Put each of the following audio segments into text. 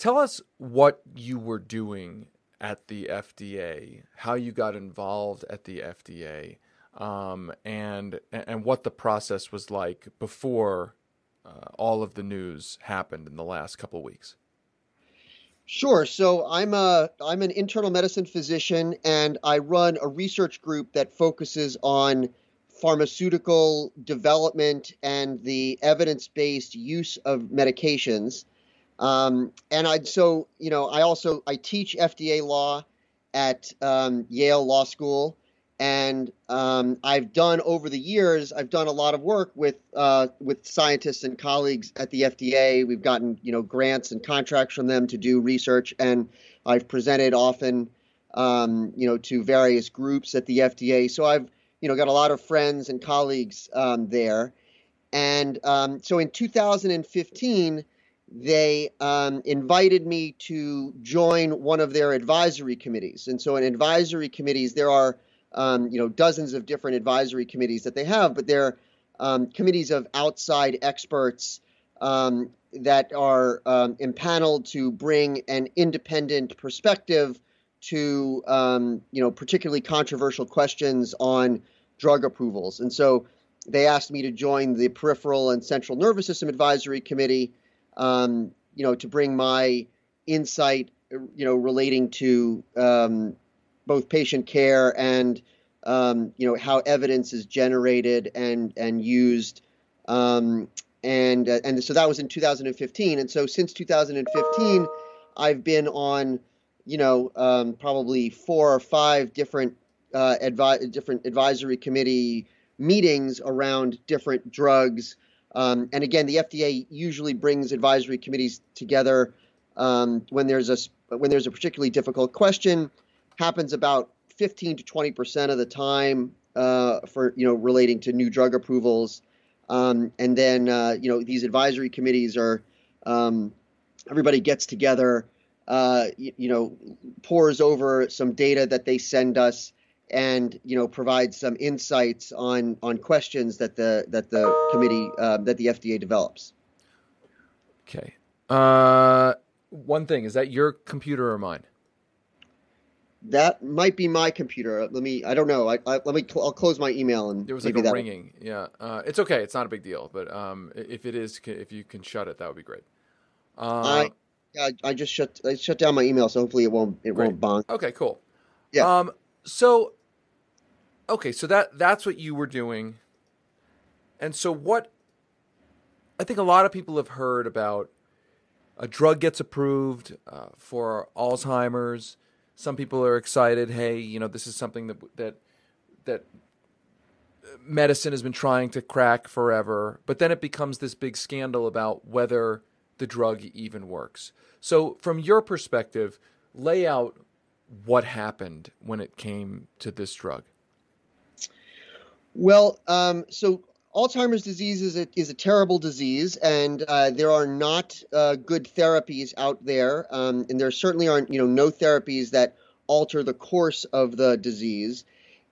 Tell us what you were doing at the FDA, how you got involved at the FDA, um, and and what the process was like before uh, all of the news happened in the last couple weeks. Sure. So I'm a I'm an internal medicine physician, and I run a research group that focuses on pharmaceutical development and the evidence-based use of medications. Um, and I so you know I also I teach FDA law at um, Yale Law School, and um, I've done over the years I've done a lot of work with uh, with scientists and colleagues at the FDA. We've gotten you know grants and contracts from them to do research, and I've presented often um, you know to various groups at the FDA. So I've you know got a lot of friends and colleagues um, there, and um, so in 2015 they um, invited me to join one of their advisory committees. And so in advisory committees, there are um, you know dozens of different advisory committees that they have, but they're um, committees of outside experts um, that are um, impaneled to bring an independent perspective to um, you know particularly controversial questions on drug approvals. And so they asked me to join the Peripheral and Central Nervous System Advisory Committee um, you know, to bring my insight, you know, relating to um, both patient care and um, you know how evidence is generated and and used, um, and uh, and so that was in 2015, and so since 2015, I've been on, you know, um, probably four or five different uh, advi- different advisory committee meetings around different drugs um, and again, the FDA usually brings advisory committees together um, when there's a when there's a particularly difficult question. Happens about 15 to 20 percent of the time uh, for you know relating to new drug approvals. Um, and then uh, you know these advisory committees are um, everybody gets together, uh, you, you know, pores over some data that they send us and you know provide some insights on on questions that the that the committee uh, that the FDA develops. Okay. Uh, one thing is that your computer or mine? That might be my computer. Let me. I don't know. I, I let me. I'll close my email and there was like a ringing. Yeah. Uh, it's okay. It's not a big deal. But um, if it is, if you can shut it, that would be great. Uh, I, I I just shut I shut down my email, so hopefully it won't it great. won't bonk. Okay. Cool. Yeah. Um. So okay, so that that's what you were doing. And so what I think a lot of people have heard about a drug gets approved uh, for Alzheimer's. Some people are excited. Hey, you know, this is something that that that medicine has been trying to crack forever. But then it becomes this big scandal about whether the drug even works. So, from your perspective, lay out what happened when it came to this drug. Well, um, so Alzheimer's disease is a, is a terrible disease, and uh, there are not uh, good therapies out there, um, and there certainly aren't, you know, no therapies that alter the course of the disease.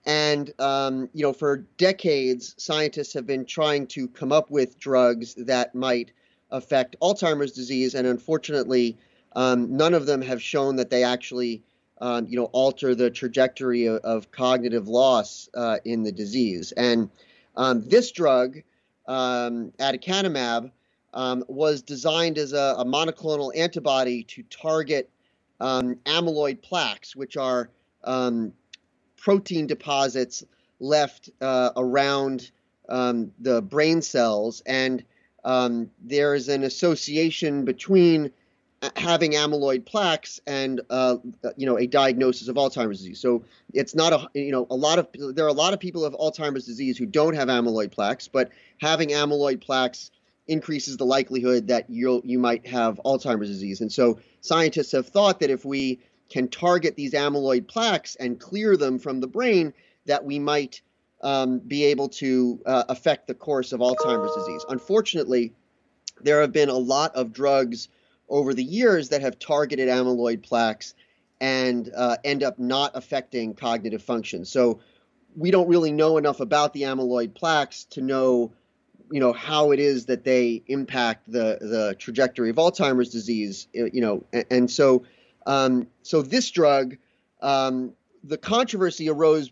And um, you know, for decades, scientists have been trying to come up with drugs that might affect Alzheimer's disease, and unfortunately, um, none of them have shown that they actually um, you know, alter the trajectory of, of cognitive loss uh, in the disease. And um, this drug, um, aducanumab, um, was designed as a, a, monoclonal antibody to target um, amyloid plaques, which are um, protein deposits left uh, around the brain cells. And there is an association between having amyloid plaques and uh, you know a diagnosis of Alzheimer's disease. So it's not a you know a lot of there are a lot of people of Alzheimer's disease who don't have amyloid plaques, but having amyloid plaques increases the likelihood that you you might have Alzheimer's disease. And so scientists have thought that if we can target these amyloid plaques and clear them from the brain, that we might um, be able to uh, affect the course of Alzheimer's disease. Unfortunately, there have been a lot of drugs over the years that have targeted amyloid plaques and uh, end up not affecting cognitive function. So we don't really know enough about the amyloid plaques to know you know how it is that they impact the the trajectory of Alzheimer's disease. You know, and, and so um, so this drug, um, the controversy arose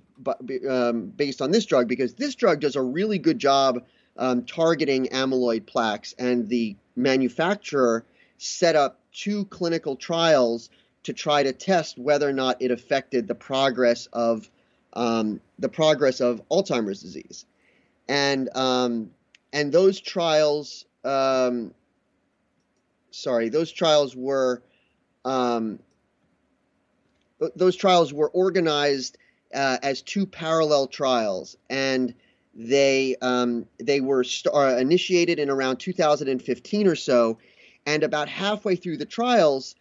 um, based on this drug because this drug does a really good job um, targeting amyloid plaques, and the manufacturer set up two clinical trials to try to test whether or not it affected the progress of um, the progress of Alzheimer's disease, and um, and those trials, um, sorry, those trials were um, those trials were organized uh, as two parallel trials, and they um, they were st- uh, initiated in around 2015 or so, and about halfway through the trials,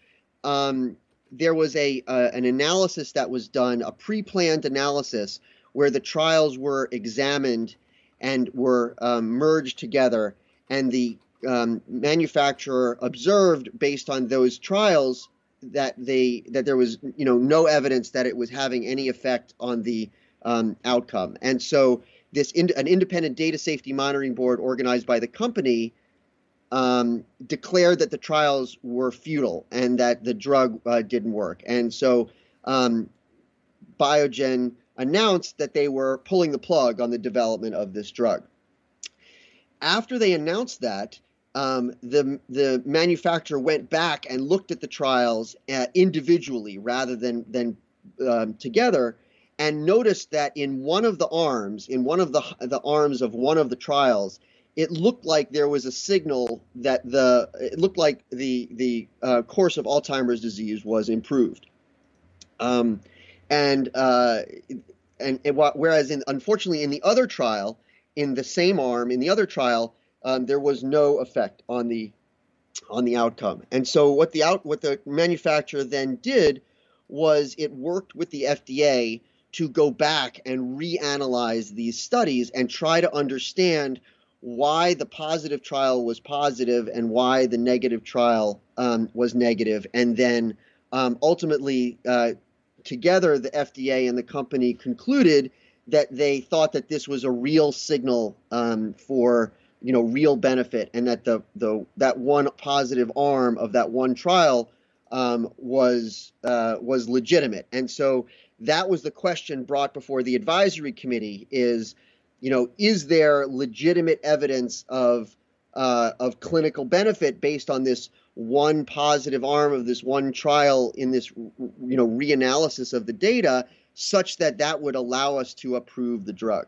um, there was a uh, an analysis that was done, a pre-planned analysis where the trials were examined and were um, merged together, and the um, manufacturer observed based on those trials that they that there was you know no evidence that it was having any effect on the um, outcome, and so this in, an independent data safety monitoring board organized by the company um, declared that the trials were futile and that the drug uh, didn't work, and so um, Biogen announced that they were pulling the plug on the development of this drug. After they announced that, um, the the manufacturer went back and looked at the trials uh, individually rather than than um, together, and noticed that in one of the arms, in one of the the arms of one of the trials, it looked like there was a signal that the it looked like the the uh, course of Alzheimer's disease was improved. Um, and uh, and, whereas in unfortunately in the other trial, in the same arm, in the other trial, um, there was no effect on the on the outcome. And so what the out what the manufacturer then did was it worked with the FDA to go back and reanalyze these studies and try to understand why the positive trial was positive and why the negative trial um, was negative, and then um, ultimately, uh, together, the FDA and the company concluded that they thought that this was a real signal um, for you know real benefit and that the the that one positive arm of that one trial um, was uh, was legitimate. And so that was the question brought before the advisory committee is you know is there legitimate evidence of uh, of clinical benefit based on this one positive arm of this one trial in this you know reanalysis of the data such that that would allow us to approve the drug?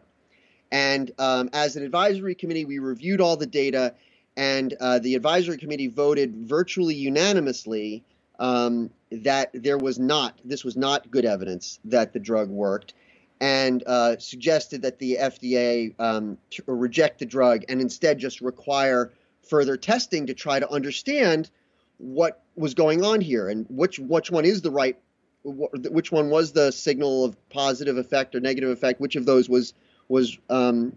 And um, as an advisory committee, we reviewed all the data, and uh, the advisory committee voted virtually unanimously um, that there was not, this was not good evidence that the drug worked, and uh, suggested that the FDA um, reject the drug and instead just require further testing to try to understand what was going on here and which which one is the right which one was the signal of positive effect or negative effect which of those was was um,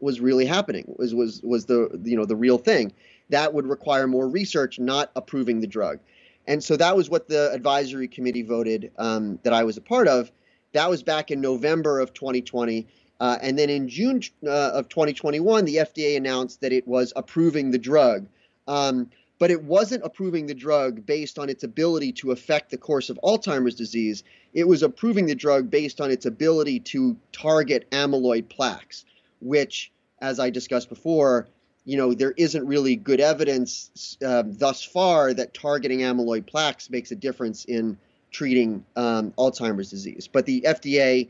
was really happening was was was the you know the real thing. That would require more research not approving the drug. And so that was what the advisory committee voted um, that i was a part of that was back in november of 2020 uh, and then in june uh, of 2021 the fda announced that it was approving the drug um, but it wasn't approving the drug based on its ability to affect the course of Alzheimer's disease. It was approving the drug based on its ability to target amyloid plaques, which, as I discussed before, you know, there isn't really good evidence uh, thus far that targeting amyloid plaques makes a difference in treating um, Alzheimer's disease. But the FDA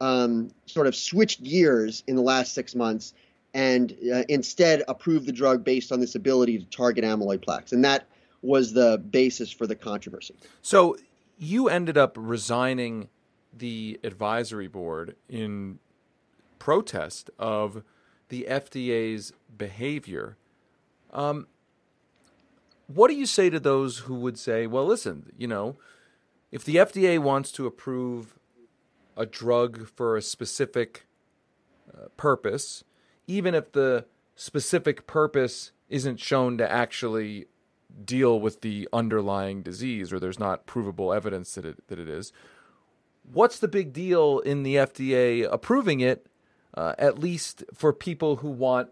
um, sort of switched gears in the last six months and uh, instead approved the drug based on this ability to target amyloid plaques. And that was the basis for the controversy. So you ended up resigning the advisory board in protest of the FDA's behavior. Um, what do you say to those who would say, well, listen, you know, if the FDA wants to approve a drug for a specific uh, purpose, even if the specific purpose isn't shown to actually deal with the underlying disease or there's not provable evidence that it that it is what's the big deal in the FDA approving it uh, at least for people who want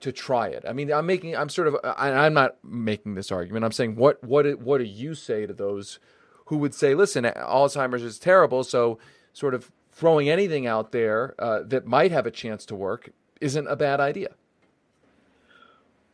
to try it? I mean, I'm making, I'm sort of, I, am not making this argument. I'm saying, what, what, what do you say to those who would say, listen, Alzheimer's is terrible, so sort of throwing anything out there uh, that might have a chance to work isn't a bad idea?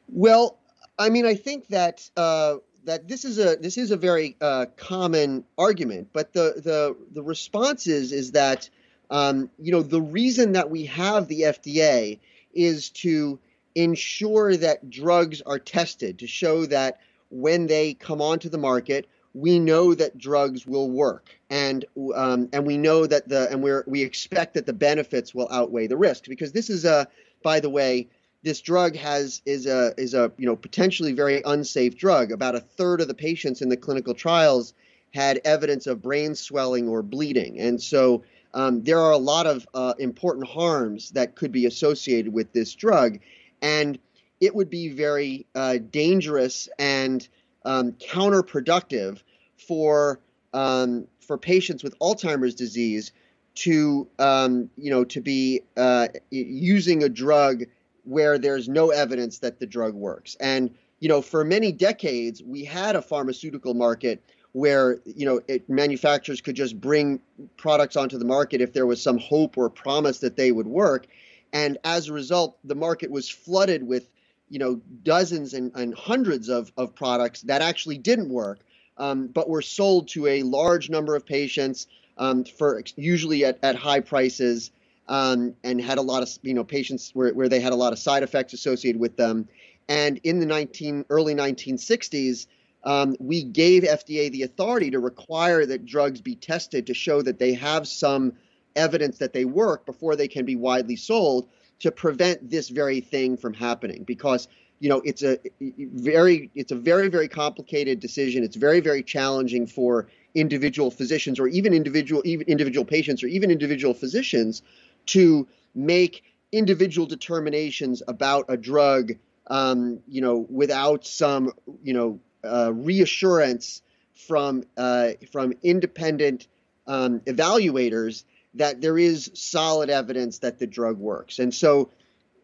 Well, I mean, I think that uh, that this is a this is a very uh, common argument, but the the the response is is that um, you know the reason that we have the FDA is to ensure that drugs are tested to show that when they come onto the market, we know that drugs will work, and um, and we know that the and we we expect that the benefits will outweigh the risks because this is a by the way this drug has is a is a you know potentially very unsafe drug. About a third of the patients in the clinical trials had evidence of brain swelling or bleeding, and so um, there are a lot of uh, important harms that could be associated with this drug, and it would be very uh, dangerous and um, counterproductive for um, for patients with Alzheimer's disease to um, you know to be uh, using a drug where there's no evidence that the drug works. And you know, for many decades, we had a pharmaceutical market where you know it, manufacturers could just bring products onto the market if there was some hope or promise that they would work. And as a result, the market was flooded with you know dozens and, and hundreds of, of products that actually didn't work, um, but were sold to a large number of patients um, for usually at, at high prices um, and had a lot of you know patients where, where they had a lot of side effects associated with them. And in the 19 early 1960s, um, we gave FDA the authority to require that drugs be tested to show that they have some evidence that they work before they can be widely sold to prevent this very thing from happening because you know it's a very it's a very very complicated decision. It's very very challenging for individual physicians or even individual even individual patients or even individual physicians to make individual determinations about a drug, um, you know, without some, you know, uh, reassurance from uh, from independent um, evaluators that there is solid evidence that the drug works. And so,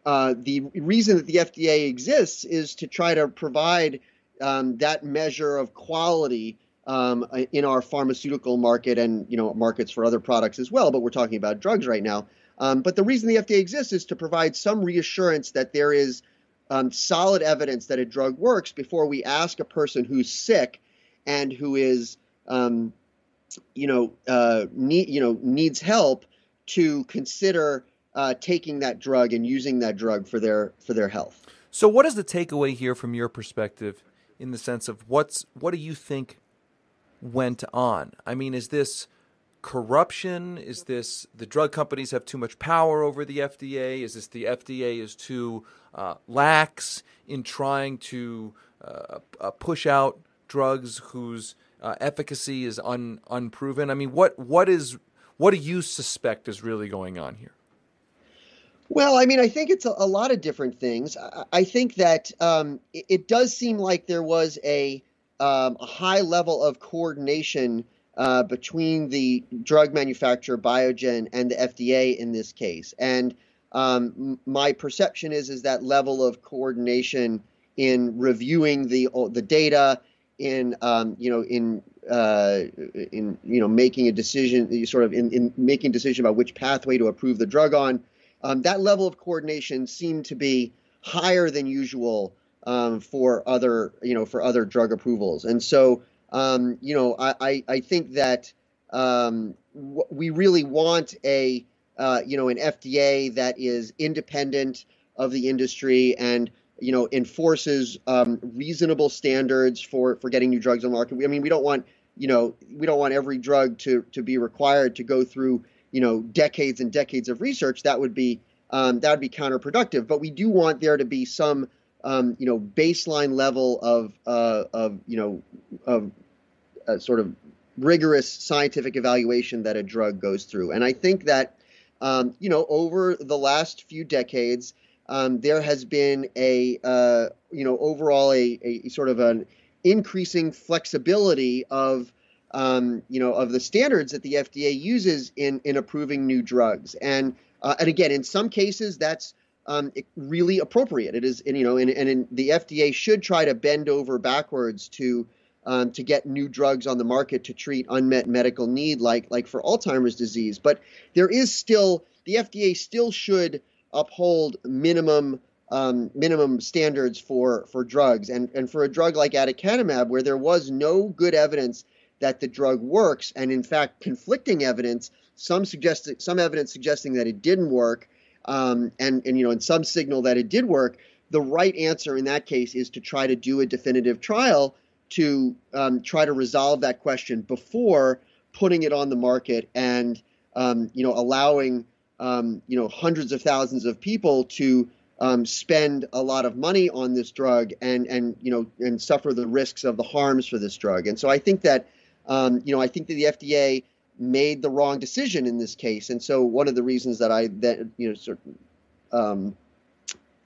uh, the reason that the FDA exists is to try to provide um, that measure of quality um, in our pharmaceutical market and you know markets for other products as well. But we're talking about drugs right now. Um, but the reason the FDA exists is to provide some reassurance that there is um, solid evidence that a drug works before we ask a person who's sick and who is, um, you know, uh, need, you know, needs help to consider uh, taking that drug and using that drug for their for their health. So, what is the takeaway here from your perspective, in the sense of what's what do you think went on? I mean, is this corruption? Is this the drug companies have too much power over the FDA? Is this the FDA is too uh, lax in trying to uh, uh, push out drugs whose uh, efficacy is un, unproven? I mean, what what is what do you suspect is really going on here? Well, I mean, I think it's a, a lot of different things. I, I think that um, it, it, does seem like there was a, um, a high level of coordination uh, between the drug manufacturer Biogen and the FDA in this case. And um, my perception is is that level of coordination in reviewing the the data, in um, you know in uh, in you know making a decision, sort of in, in making a decision about which pathway to approve the drug on. Um, that level of coordination seemed to be higher than usual um, for other you know for other drug approvals, and so um, you know, I, I, I think that um, w- we really want a, uh, you know, an FDA that is independent of the industry and, you know, enforces um, reasonable standards for, for getting new drugs on the market. I mean, we don't want, you know, we don't want every drug to, to be required to go through, you know, decades and decades of research. That would be, um, that would be counterproductive. But we do want there to be some, um, you know, baseline level of, uh, of, you know, of a sort of rigorous scientific evaluation that a drug goes through. And I think that, um, you know, over the last few decades, um, there has been a, uh, you know, overall a, a, sort of an increasing flexibility of, um, you know, of the standards that the FDA uses in in approving new drugs. And uh, and again, in some cases, that's um, really appropriate. It is, and, you know, and, and the FDA should try to bend over backwards to um, to get new drugs on the market to treat unmet medical need, like like for Alzheimer's disease. But there is still the FDA still should uphold minimum um, minimum standards for for drugs, and and for a drug like aducanumab, where there was no good evidence that the drug works, and in fact conflicting evidence, some suggest some evidence suggesting that it didn't work, um, and and you know, and some signal that it did work. The right answer in that case is to try to do a definitive trial to um, try to resolve that question before putting it on the market and um, you know allowing um, you know hundreds of thousands of people to um, spend a lot of money on this drug and and you know and suffer the risks of the harms for this drug. And so I think that um, you know I think that the FDA made the wrong decision in this case. And so one of the reasons that I that you know sort of, um,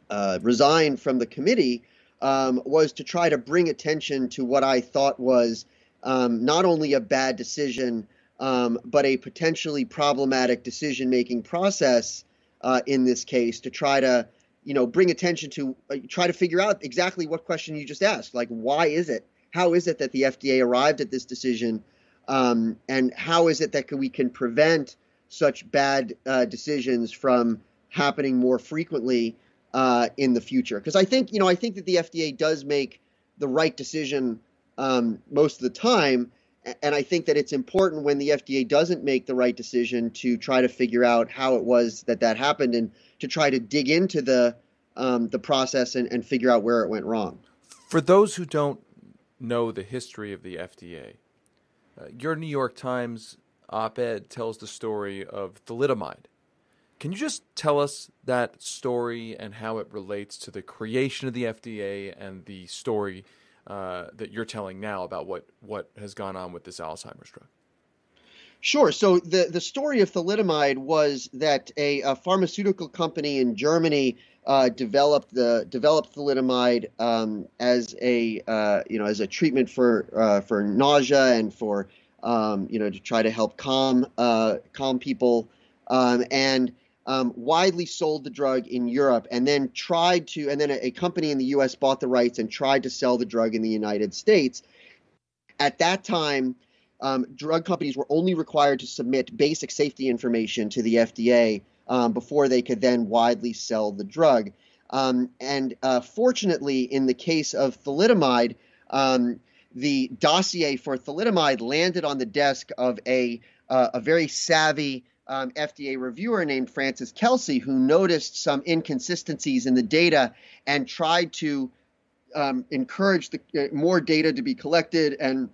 uh, resigned from the committee um, was to try to bring attention to what I thought was um, not only a bad decision, um, but a potentially problematic decision making process uh, in this case to try to you know bring attention to uh, try to figure out exactly what question you just asked like why is it how is it that the FDA arrived at this decision um, and how is it that we can prevent such bad uh, decisions from happening more frequently uh, in the future. Because I think, you know, I think that the FDA does make the right decision um, most of the time. And I think that it's important when the FDA doesn't make the right decision to try to figure out how it was that that happened and to try to dig into the um, the process and, and figure out where it went wrong. For those who don't know the history of the FDA, uh, your New York Times op-ed tells the story of thalidomide, can you just tell us that story and how it relates to the creation of the FDA and the story uh, that you're telling now about what, what has gone on with this Alzheimer's drug? Sure. So the, the story of thalidomide was that a, a pharmaceutical company in Germany uh, developed the developed thalidomide um, as a uh, you know as a treatment for uh, for nausea and for um, you know to try to help calm uh, calm people um, and um, widely sold the drug in Europe and then tried to, and then a, a, company in the US bought the rights and tried to sell the drug in the United States. At that time, um, drug companies were only required to submit basic safety information to the FDA um, before they could then widely sell the drug. Um, and uh, fortunately, in the case of thalidomide, um, the dossier for thalidomide landed on the desk of a, uh, a very savvy um, FDA reviewer named Frances Kelsey, who noticed some inconsistencies in the data and tried to um, encourage the, uh, more data to be collected and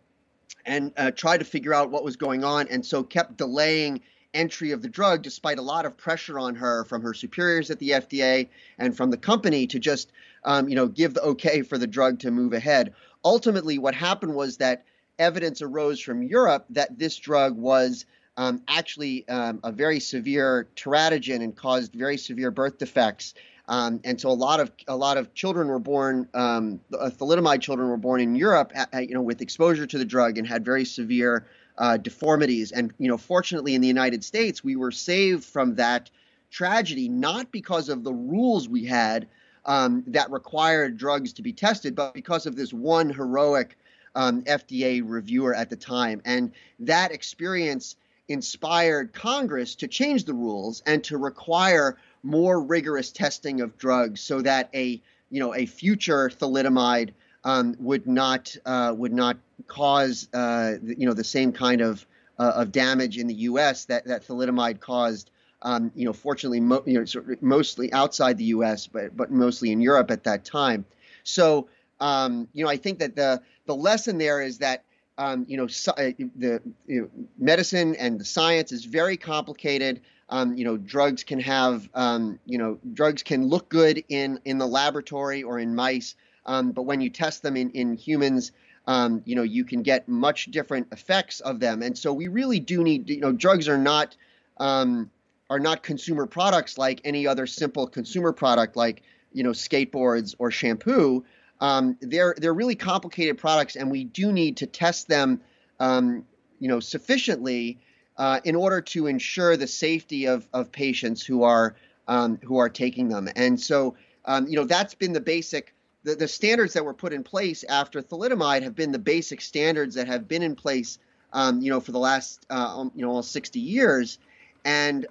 and uh, to figure out what was going on, and so kept delaying entry of the drug despite a lot of pressure on her from her superiors at the FDA and from the company to just um, you know give the okay for the drug to move ahead. Ultimately, what happened was that evidence arose from Europe that this drug was um, actually um, a very severe teratogen and caused very severe birth defects. Um, and so a lot of a lot of children were born, um, uh, thalidomide children were born in Europe, you know, with exposure to the drug and had very severe uh, deformities. And you know, fortunately, in the United States, we were saved from that tragedy not because of the rules we had um, that required drugs to be tested, but because of this one heroic um, FDA reviewer at the time. And that experience inspired Congress to change the rules and to require more rigorous testing of drugs so that a you know a future thalidomide um, would not uh, would not cause uh, you know the same kind of uh, of damage in the U.S. that that thalidomide caused. Um, you know, fortunately, mo- you know, sort of mostly outside the U.S., but but mostly in Europe at that time. So, um, you know, I think that the the lesson there is that um, you know, uh, the you know, medicine and the science is very complicated. Um, you know, drugs can have, um, you know, drugs can look good in in the laboratory or in mice, um, but when you test them in in humans, um, you know, you can get much different effects of them. And so we really do need, you know, drugs are not um, are not consumer products like any other simple consumer product like you know skateboards or shampoo um, they're they're really complicated products, and we do need to test them, um, you know, sufficiently uh, in order to ensure the safety of of patients who are um, who are taking them. And so, um, you know, that's been the basic. The, the standards that were put in place after thalidomide have been the basic standards that have been in place, um, you know, for the last, uh, um, you know, almost 60 years, and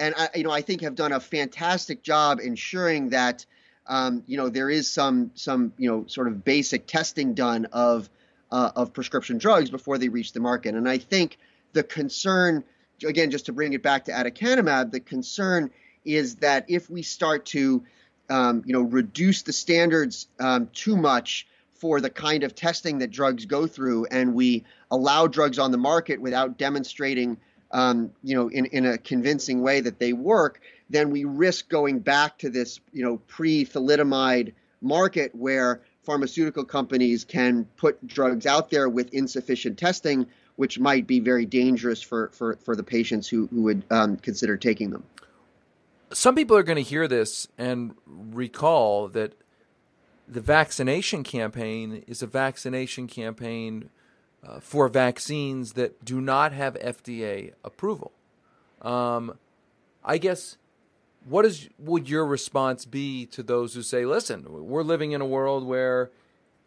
and I, you know, I think have done a fantastic job ensuring that, um, you know, there is some some you know sort of basic testing done of uh, of prescription drugs before they reach the market. And I think the concern, again, just to bring it back to aducanumab, the concern is that if we start to, um, you know, reduce the standards um, too much for the kind of testing that drugs go through, and we allow drugs on the market without demonstrating, um, you know, in, in a convincing way that they work, then we risk going back to this, you know, pre-thalidomide market where pharmaceutical companies can put drugs out there with insufficient testing, which might be very dangerous for, for, for the patients who, who would um, consider taking them. Some people are going to hear this and recall that the vaccination campaign is a vaccination campaign uh, for vaccines that do not have FDA approval. Um, I guess what is would your response be to those who say, "Listen, we're living in a world where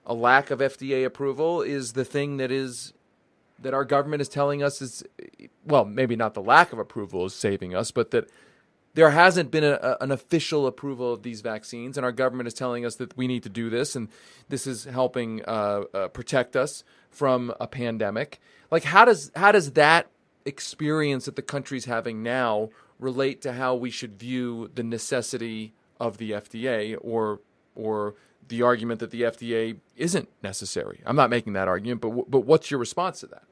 a lack of FDA approval is the thing that is that our government is telling us is well, maybe not the lack of approval is saving us, but that there hasn't been a, an official approval of these vaccines, and our government is telling us that we need to do this, and this is helping uh, uh, protect us from a pandemic. Like, how does how does that experience that the country's having now relate to how we should view the necessity of the FDA, or or the argument that the FDA isn't necessary? I'm not making that argument, but but what's your response to that?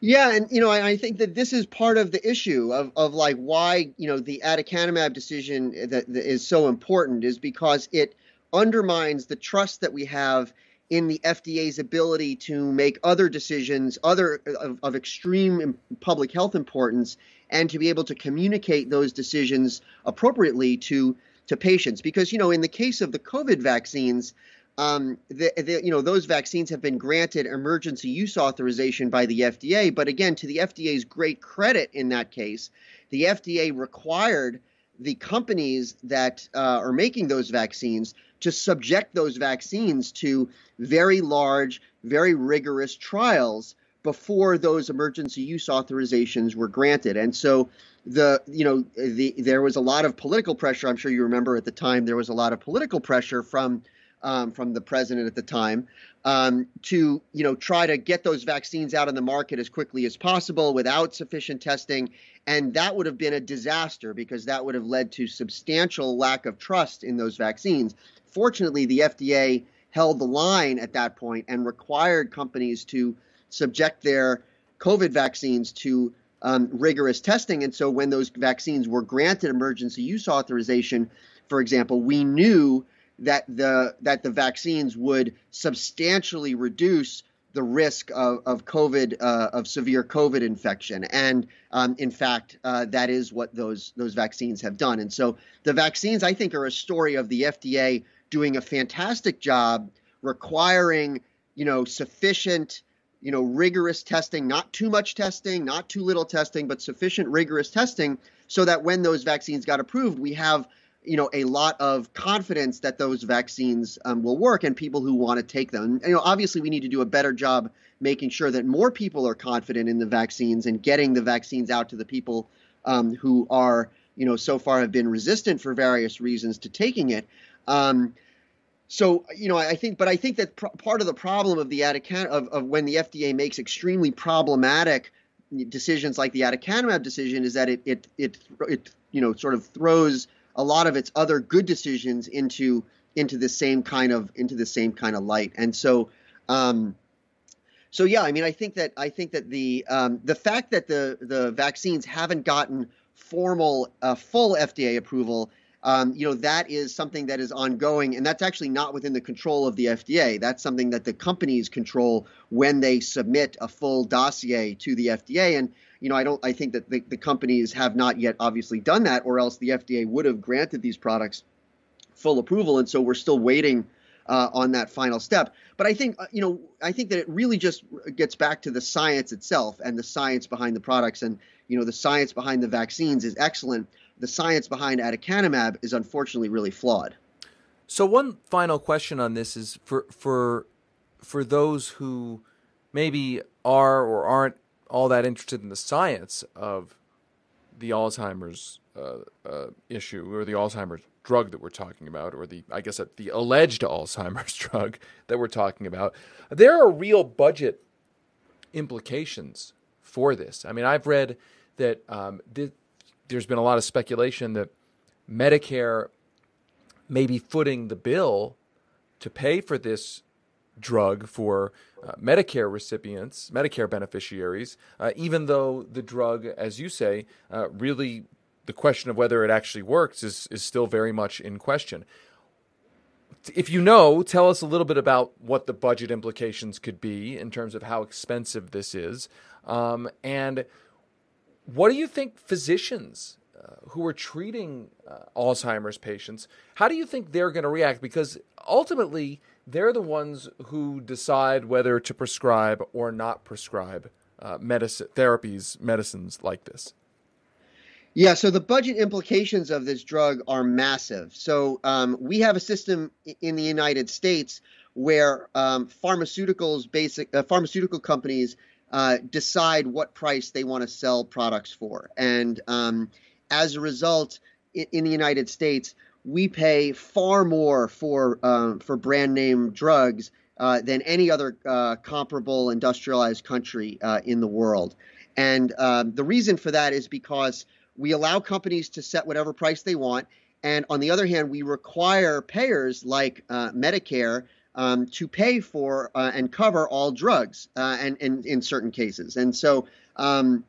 Yeah, and you know, I, I, think that this is part of the issue of, of like why you know the aducanumab decision that, that is so important is because it undermines the trust that we have in the FDA's ability to make other decisions, other of, of extreme public health importance, and to be able to communicate those decisions appropriately to to patients. Because you know, in the case of the COVID vaccines, um, the, the, you know those vaccines have been granted emergency use authorization by the FDA. But again, to the FDA's great credit in that case, the FDA required the companies that uh, are making those vaccines to subject those vaccines to very large, very rigorous trials before those emergency use authorizations were granted. And so the you know the there was a lot of political pressure. I'm sure you remember at the time there was a lot of political pressure from um, from the president at the time um, to you know try to get those vaccines out on the market as quickly as possible without sufficient testing. And that would have been a disaster because that would have led to substantial lack of trust in those vaccines. Fortunately the fda held the line at that point and required companies to subject their covid vaccines to um, rigorous testing. And so when those vaccines were granted emergency use authorization for example we knew that the that the vaccines would substantially reduce the risk of, of COVID uh, of severe COVID infection, and um, in fact, uh, that is what those those vaccines have done. And so, the vaccines, I think, are a story of the FDA doing a fantastic job requiring, you know, sufficient, you know, rigorous testing, not too much testing, not too little testing, but sufficient rigorous testing, so that when those vaccines got approved, we have you know a lot of confidence that those vaccines um, will work and people who want to take them. You know, obviously we need to do a better job making sure that more people are confident in the vaccines and getting the vaccines out to the people um, who are you know so far have been resistant for various reasons to taking it. Um, so you know, I think, but I think that pr- part of the problem of the aducan- of, of when the FDA makes extremely problematic decisions like the aducanumab decision is that it it it it you know sort of throws a lot of its other good decisions into into the same kind of into the same kind of light. And so um, so yeah, I mean, I think that I think that the um, the fact that the the vaccines haven't gotten formal uh, full FDA approval, um, you know, that is something that is ongoing, and that's actually not within the control of the FDA. That's something that the companies control when they submit a full dossier to the FDA, and you know, I don't. I think that the, the companies have not yet obviously done that, or else the FDA would have granted these products full approval, and so we're still waiting uh, on that final step. But I think, uh, you know, I think that it really just gets back to the science itself and the science behind the products, and you know, the science behind the vaccines is excellent. the science behind aducanumab is unfortunately really flawed. So one final question on this is for for for those who maybe are or aren't all that interested in the science of the Alzheimer's uh, uh, issue or the Alzheimer's drug that we're talking about, or the I guess the alleged Alzheimer's drug that we're talking about, there are real budget implications for this. I mean, I've read that um, th- there's been a lot of speculation that Medicare may be footing the bill to pay for this drug for uh, Medicare recipients, Medicare beneficiaries, uh, even though the drug, as you say, uh, really the question of whether it actually works is, is still very much in question. If you know, tell us a little bit about what the budget implications could be in terms of how expensive this is. Um, and what do you think physicians uh, who are treating uh, Alzheimer's patients, how do you think they're going to react? Because ultimately, they're the ones who decide whether to prescribe or not prescribe uh, medicine therapies, medicines like this. Yeah, so the budget implications of this drug are massive. So um, we have a system in the United States where um, pharmaceuticals, basic uh, pharmaceutical companies, uh, decide what price they want to sell products for, and um, as a result, in, in, the United States, we pay far more for uh, for brand name drugs uh, than any other uh, comparable industrialized country uh, in the world. And um, the reason for that is because we allow companies to set whatever price they want. And on the other hand, we require payers like uh, Medicare um, to pay for uh, and cover all drugs uh, and, and, in certain cases. And so um,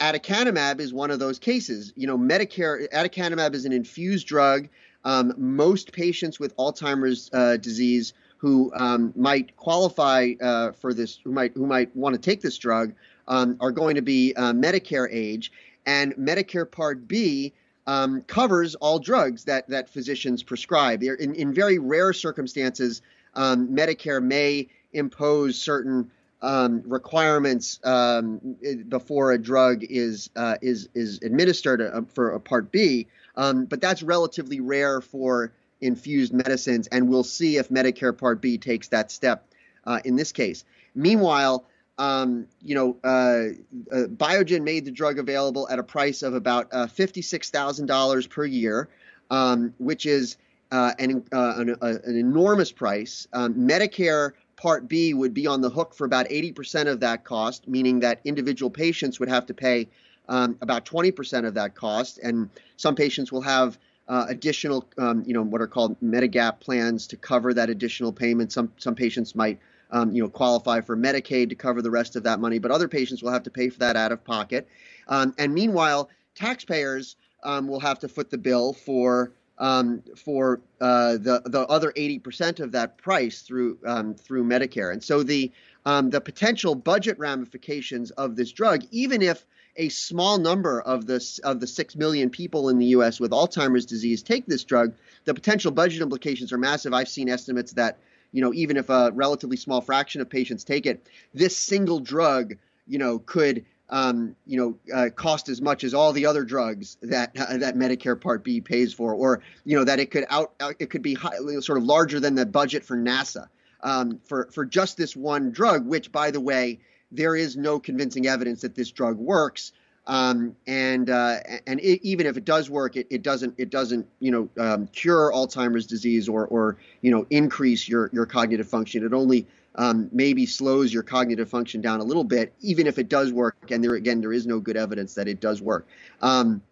aducanumab is one of those cases. You know, Medicare, aducanumab is an infused drug. Um, most patients with Alzheimer's uh, disease who um, might qualify uh, for this, who might who might want to take this drug, um, are going to be uh, Medicare age and Medicare Part B um, covers all drugs that that physicians prescribe. In, in very rare circumstances, um, Medicare may impose certain um, requirements um, before a drug is uh, is is administered uh, for a Part B, um, but that's relatively rare for infused medicines, and we'll see if Medicare Part B takes that step uh, in this case. Meanwhile, um, you know, uh, uh, Biogen made the drug available at a price of about uh, $56,000 per year, um, which is an, an, an, enormous price. Um, Medicare Part B would be on the hook for about 80% of that cost, meaning that individual patients would have to pay um, about 20% of that cost, and some patients will have uh, additional, um, you know, what are called Medigap plans to cover that additional payment. Some some patients might um, you know, qualify for Medicaid to cover the rest of that money, but other patients will have to pay for that out of pocket. Um, and meanwhile, taxpayers um, will have to foot the bill for um, for uh, the the other 80% of that price through um, through Medicare. And so the um, the potential budget ramifications of this drug, even if a small number of the of the six million people in the U.S. with Alzheimer's disease take this drug, the potential budget implications are massive. I've seen estimates that you know, even if a relatively small fraction of patients take it, this single drug, you know, could um, you know, uh, cost as much as all the other drugs that uh, that Medicare Part B pays for, or you know that it could out, uh, it could be high, sort of larger than the budget for NASA um, for for just this one drug. Which, by the way, there is no convincing evidence that this drug works. Um, and uh, and it, even if it does work, it, it doesn't it doesn't you know um, cure Alzheimer's disease or or you know increase your your cognitive function. It only um, maybe slows your cognitive function down a little bit, even if it does work. And there again, there is no good evidence that it does work. Um,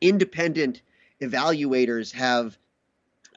independent evaluators have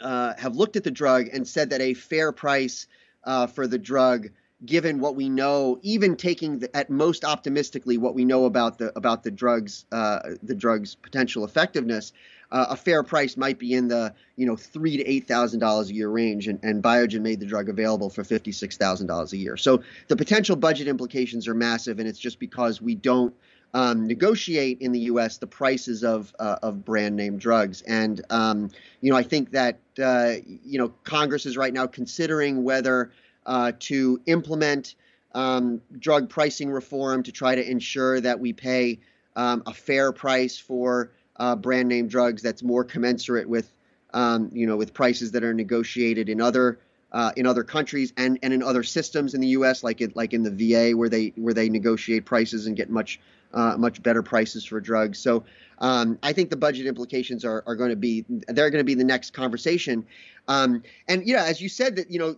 uh, have looked at the drug and said that a fair price uh, for the drug given what we know, even taking the, at most optimistically what we know about the about the drugs uh, the drugs potential effectiveness, uh, a fair price might be in the you know three to eight thousand dollars a year range, and, and Biogen made the drug available for fifty six thousand dollars a year. So the potential budget implications are massive, and it's just because we don't. Um, negotiate in the U.S. the prices of uh, of brand name drugs, and um, you know I think that uh, you know Congress is right now considering whether uh, to implement um, drug pricing reform to try to ensure that we pay um, a fair price for uh, brand name drugs that's more commensurate with um, you know with prices that are negotiated in other uh, in other countries and, and in other systems in the U.S. like it, like in the VA where they where they negotiate prices and get much uh, much better prices for drugs. So um, I think the budget implications are, are going to be they're going to be the next conversation. Um, and yeah, as you said that you know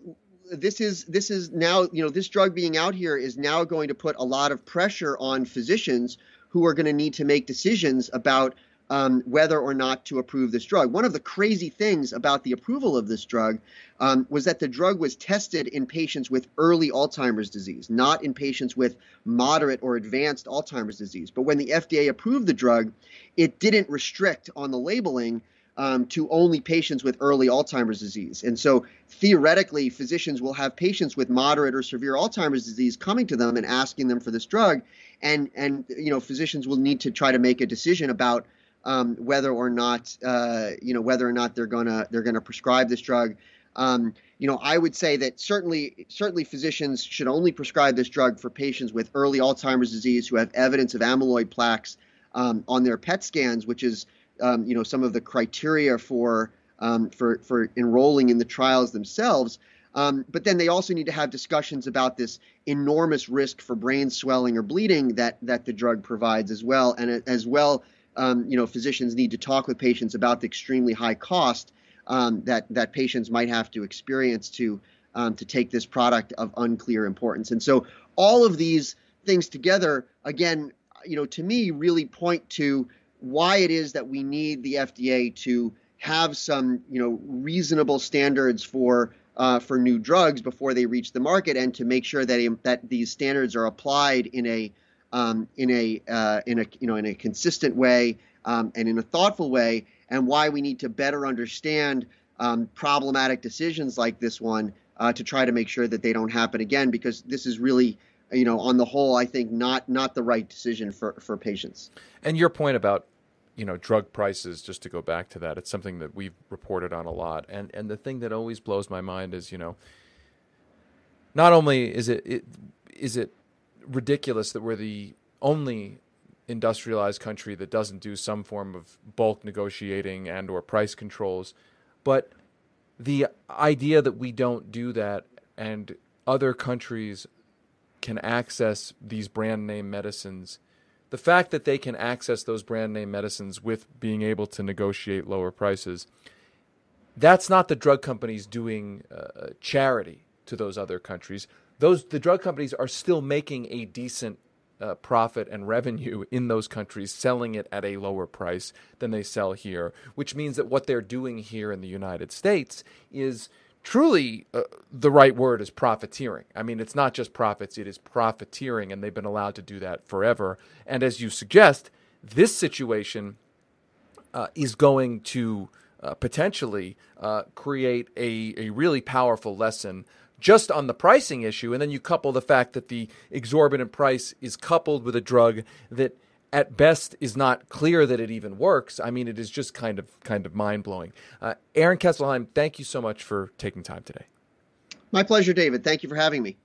this is this is now you know this drug being out here is now going to put a lot of pressure on physicians who are going to need to make decisions about um, whether or not to approve this drug. One of the crazy things about the approval of this drug um, was that the drug was tested in patients with early Alzheimer's disease, not in patients with moderate or advanced Alzheimer's disease. But when the FDA approved the drug, it didn't restrict on the labeling. Um, to only patients with early Alzheimer's disease. And so theoretically, physicians will have patients with moderate or severe Alzheimer's disease coming to them and asking them for this drug. And, and you know, physicians will need to try to make a decision about um, whether or not uh, you know whether or not they're gonna they're gonna prescribe this drug. Um, you know, I would say that certainly certainly physicians should only prescribe this drug for patients with early Alzheimer's disease who have evidence of amyloid plaques um, on their PET scans, which is um, you know some of the criteria for um, for for enrolling in the trials themselves. Um, but then they also need to have discussions about this enormous risk for brain swelling or bleeding that that the drug provides as well, and as well um, you know, physicians need to talk with patients about the extremely high cost um, that that patients might have to experience to um, to take this product of unclear importance. And so all of these things together, again, you know, to me, really point to why it is that we need the FDA to have some, you know, reasonable standards for uh, for new drugs before they reach the market, and to make sure that that these standards are applied in a um, in a uh, in a you know in a consistent way um, and in a thoughtful way, and why we need to better understand um, problematic decisions like this one uh, to try to make sure that they don't happen again. Because this is really you know on the whole, I think not not the right decision for for patients. And your point about you know drug prices just to go back to that it's something that we've reported on a lot. And and the thing that always blows my mind is you know not only is it, it is it ridiculous that we're the only industrialized country that doesn't do some form of bulk negotiating and or price controls but the idea that we don't do that and other countries can access these brand name medicines the fact that they can access those brand name medicines with being able to negotiate lower prices that's not the drug companies doing uh, charity to those other countries. Those the drug companies are still making a decent uh, profit and revenue in those countries, selling it at a lower price than they sell here, which means that what they're doing here in the United States is truly uh, the right word is profiteering. I mean, it's not just profits, it is profiteering, and they've been allowed to do that forever. And as you suggest, this situation uh, is going to uh, potentially uh, create a, a really powerful lesson just on the pricing issue, and then you couple the fact that the exorbitant price is coupled with a drug that at best is not clear that it even works. I mean, it is just kind of kind of mind blowing. Uh, Aaron Kesselheim, thank you so much for taking time today. My pleasure, David. Thank you for having me.